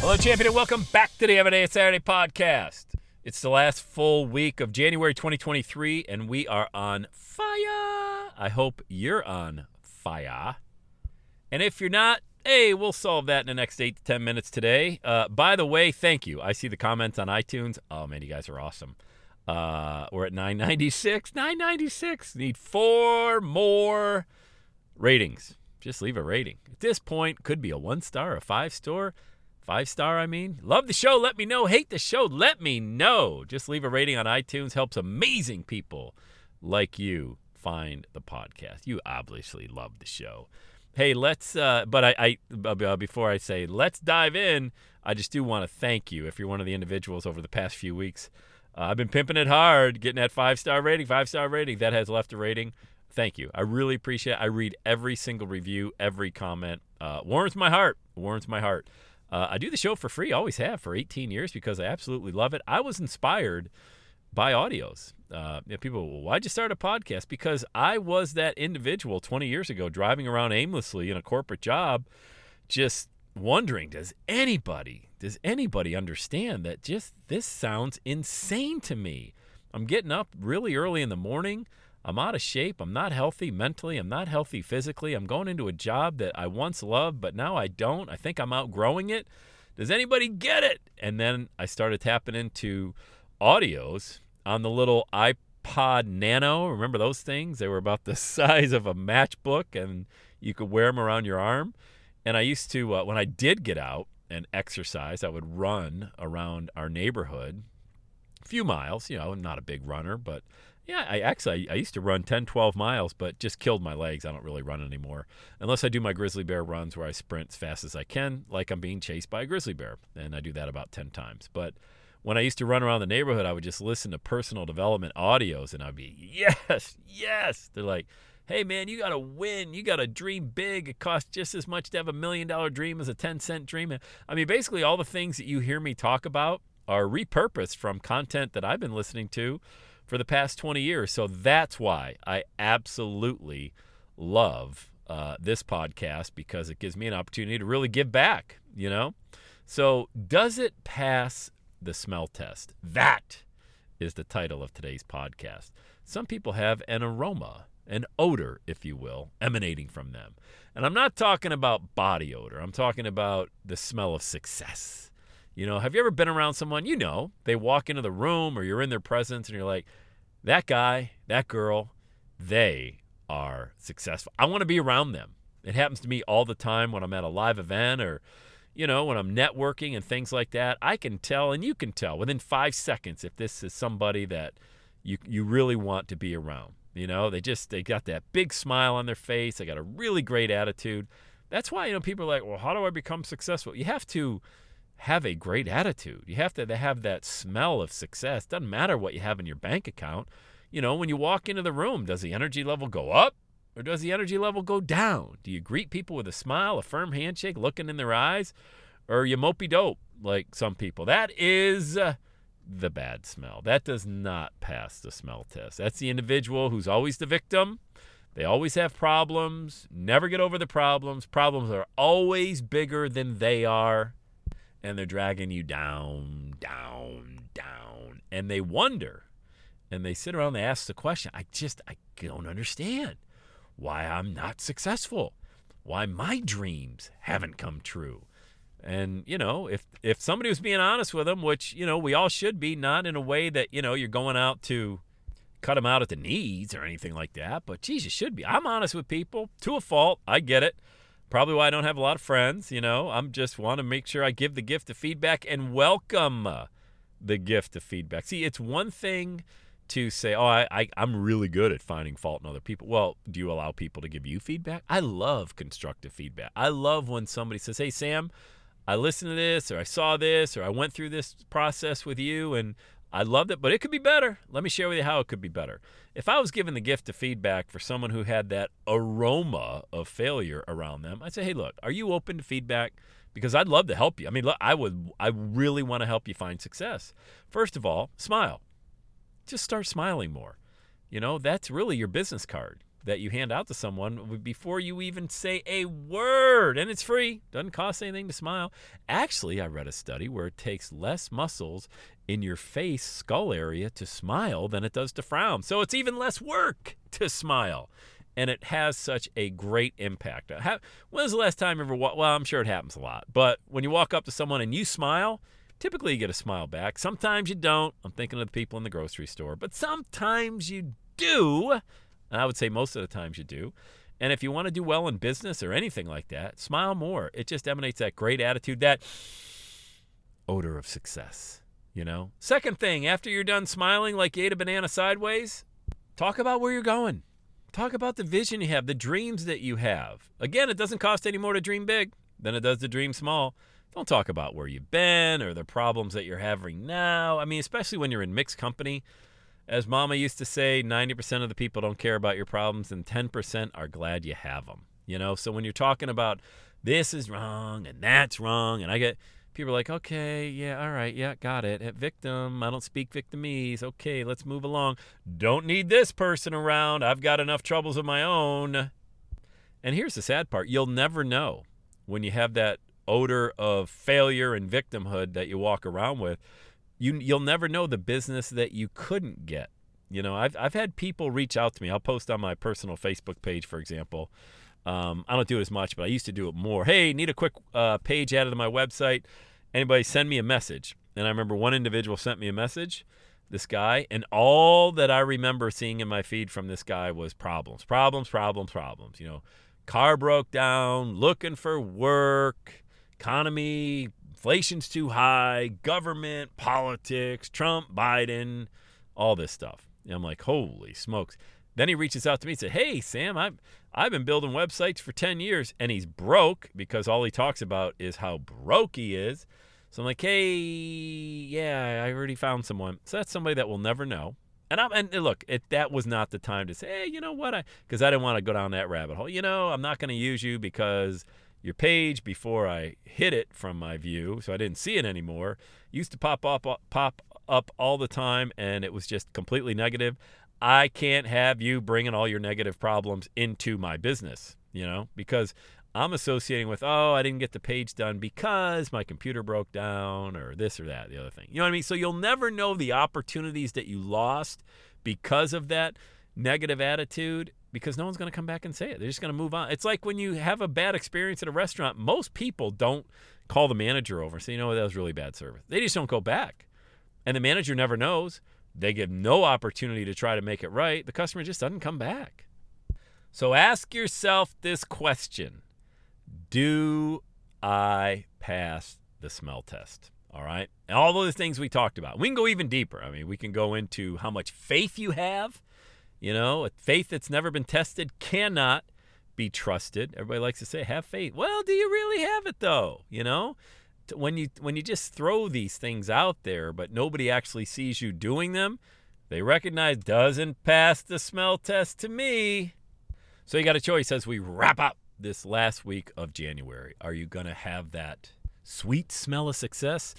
Hello, champion, and welcome back to the Everyday Saturday podcast. It's the last full week of January 2023, and we are on fire. I hope you're on fire. And if you're not, hey, we'll solve that in the next eight to 10 minutes today. Uh, by the way, thank you. I see the comments on iTunes. Oh, man, you guys are awesome. Uh, we're at 996. 996. Need four more ratings. Just leave a rating. At this point, could be a one star, a five star. Five star, I mean. Love the show. Let me know. Hate the show. Let me know. Just leave a rating on iTunes. Helps amazing people like you find the podcast. You obviously love the show. Hey, let's. Uh, but I, I uh, before I say let's dive in, I just do want to thank you if you're one of the individuals over the past few weeks. Uh, I've been pimping it hard, getting that five star rating, five star rating. That has left a rating. Thank you. I really appreciate. it. I read every single review, every comment. Uh, warms my heart. Warms my heart. Uh, I do the show for free, always have for 18 years because I absolutely love it. I was inspired by audios. Uh, you know, people, well, why'd you start a podcast? Because I was that individual 20 years ago driving around aimlessly in a corporate job, just wondering, does anybody, does anybody understand that just this sounds insane to me? I'm getting up really early in the morning. I'm out of shape. I'm not healthy mentally. I'm not healthy physically. I'm going into a job that I once loved, but now I don't. I think I'm outgrowing it. Does anybody get it? And then I started tapping into audios on the little iPod Nano. Remember those things? They were about the size of a matchbook and you could wear them around your arm. And I used to, uh, when I did get out and exercise, I would run around our neighborhood, a few miles, you know, I'm not a big runner, but yeah, I actually I used to run 10, 12 miles, but just killed my legs. I don't really run anymore unless I do my grizzly bear runs where I sprint as fast as I can, like I'm being chased by a grizzly bear, and I do that about 10 times. But when I used to run around the neighborhood, I would just listen to personal development audios, and I'd be yes, yes. They're like, hey man, you got to win. You got to dream big. It costs just as much to have a million dollar dream as a 10 cent dream. I mean, basically all the things that you hear me talk about are repurposed from content that I've been listening to for the past 20 years. So that's why I absolutely love uh, this podcast because it gives me an opportunity to really give back, you know? So, does it pass the smell test? That is the title of today's podcast. Some people have an aroma, an odor, if you will, emanating from them. And I'm not talking about body odor, I'm talking about the smell of success. You know, have you ever been around someone, you know, they walk into the room or you're in their presence and you're like, that guy, that girl, they are successful. I want to be around them. It happens to me all the time when I'm at a live event or, you know, when I'm networking and things like that. I can tell, and you can tell within five seconds if this is somebody that you you really want to be around. You know, they just they got that big smile on their face. They got a really great attitude. That's why you know people are like, well, how do I become successful? You have to have a great attitude. You have to have that smell of success. Doesn't matter what you have in your bank account. You know, when you walk into the room, does the energy level go up or does the energy level go down? Do you greet people with a smile, a firm handshake, looking in their eyes, or you mopey dope like some people? That is uh, the bad smell. That does not pass the smell test. That's the individual who's always the victim. They always have problems, never get over the problems. Problems are always bigger than they are and they're dragging you down, down, down. And they wonder and they sit around and they ask the question I just, I don't understand why I'm not successful, why my dreams haven't come true. And, you know, if, if somebody was being honest with them, which, you know, we all should be, not in a way that, you know, you're going out to cut them out at the knees or anything like that, but you should be. I'm honest with people to a fault. I get it. Probably why I don't have a lot of friends. You know, I'm just want to make sure I give the gift of feedback and welcome uh, the gift of feedback. See, it's one thing to say, oh, I, I, I'm really good at finding fault in other people. Well, do you allow people to give you feedback? I love constructive feedback. I love when somebody says, hey, Sam, I listened to this, or I saw this, or I went through this process with you, and I loved it, but it could be better. Let me share with you how it could be better. If I was given the gift of feedback for someone who had that aroma of failure around them, I'd say, hey, look, are you open to feedback? Because I'd love to help you. I mean, look, I would, I really want to help you find success. First of all, smile. Just start smiling more. You know, that's really your business card that you hand out to someone before you even say a word. And it's free, doesn't cost anything to smile. Actually, I read a study where it takes less muscles in your face, skull area to smile than it does to frown. So it's even less work to smile. And it has such a great impact. Uh, when was the last time you ever, well, I'm sure it happens a lot, but when you walk up to someone and you smile, typically you get a smile back. Sometimes you don't. I'm thinking of the people in the grocery store, but sometimes you do. And I would say most of the times you do. And if you want to do well in business or anything like that, smile more. It just emanates that great attitude, that odor of success, you know? Second thing, after you're done smiling like you ate a banana sideways, talk about where you're going. Talk about the vision you have, the dreams that you have. Again, it doesn't cost any more to dream big than it does to dream small. Don't talk about where you've been or the problems that you're having now. I mean, especially when you're in mixed company. As Mama used to say, 90% of the people don't care about your problems, and 10% are glad you have them. You know, so when you're talking about this is wrong and that's wrong, and I get people like, okay, yeah, all right, yeah, got it. At victim, I don't speak victimese. Okay, let's move along. Don't need this person around. I've got enough troubles of my own. And here's the sad part you'll never know when you have that odor of failure and victimhood that you walk around with you you'll never know the business that you couldn't get. You know, I've I've had people reach out to me. I'll post on my personal Facebook page, for example. Um, I don't do it as much, but I used to do it more. Hey, need a quick uh, page added to my website. Anybody send me a message? And I remember one individual sent me a message, this guy, and all that I remember seeing in my feed from this guy was problems, problems, problems, problems. You know, car broke down, looking for work, economy inflation's too high, government, politics, Trump, Biden, all this stuff. And I'm like, holy smokes. Then he reaches out to me and said, Hey, Sam, I've, I've been building websites for 10 years and he's broke because all he talks about is how broke he is. So I'm like, Hey, yeah, I already found someone. So that's somebody that we'll never know. And I'm and look, it, that was not the time to say, hey, you know what? I because I didn't want to go down that rabbit hole. You know, I'm not going to use you because your page before I hid it from my view, so I didn't see it anymore. Used to pop up uh, pop up all the time, and it was just completely negative. I can't have you bringing all your negative problems into my business, you know, because I'm associating with, oh, I didn't get the page done because my computer broke down or this or that, the other thing. You know what I mean? So you'll never know the opportunities that you lost because of that negative attitude because no one's going to come back and say it. They're just going to move on. It's like when you have a bad experience at a restaurant, most people don't call the manager over and say, you know, that was really bad service. They just don't go back. And the manager never knows. They give no opportunity to try to make it right. The customer just doesn't come back. So ask yourself this question Do I pass the smell test? All right. And all those things we talked about. We can go even deeper. I mean, we can go into how much faith you have you know, a faith that's never been tested cannot be trusted. Everybody likes to say, have faith. Well, do you really have it though? You know? When you when you just throw these things out there, but nobody actually sees you doing them, they recognize doesn't pass the smell test to me. So you got a choice as we wrap up this last week of January. Are you to have that sweet smell of success?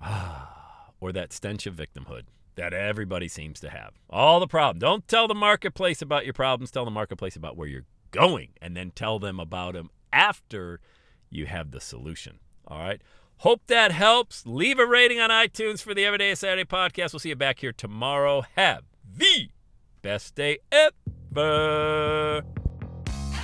Ah, or that stench of victimhood? That everybody seems to have. All the problem. Don't tell the marketplace about your problems. Tell the marketplace about where you're going, and then tell them about them after you have the solution. All right. Hope that helps. Leave a rating on iTunes for the Everyday Saturday podcast. We'll see you back here tomorrow. Have the best day ever.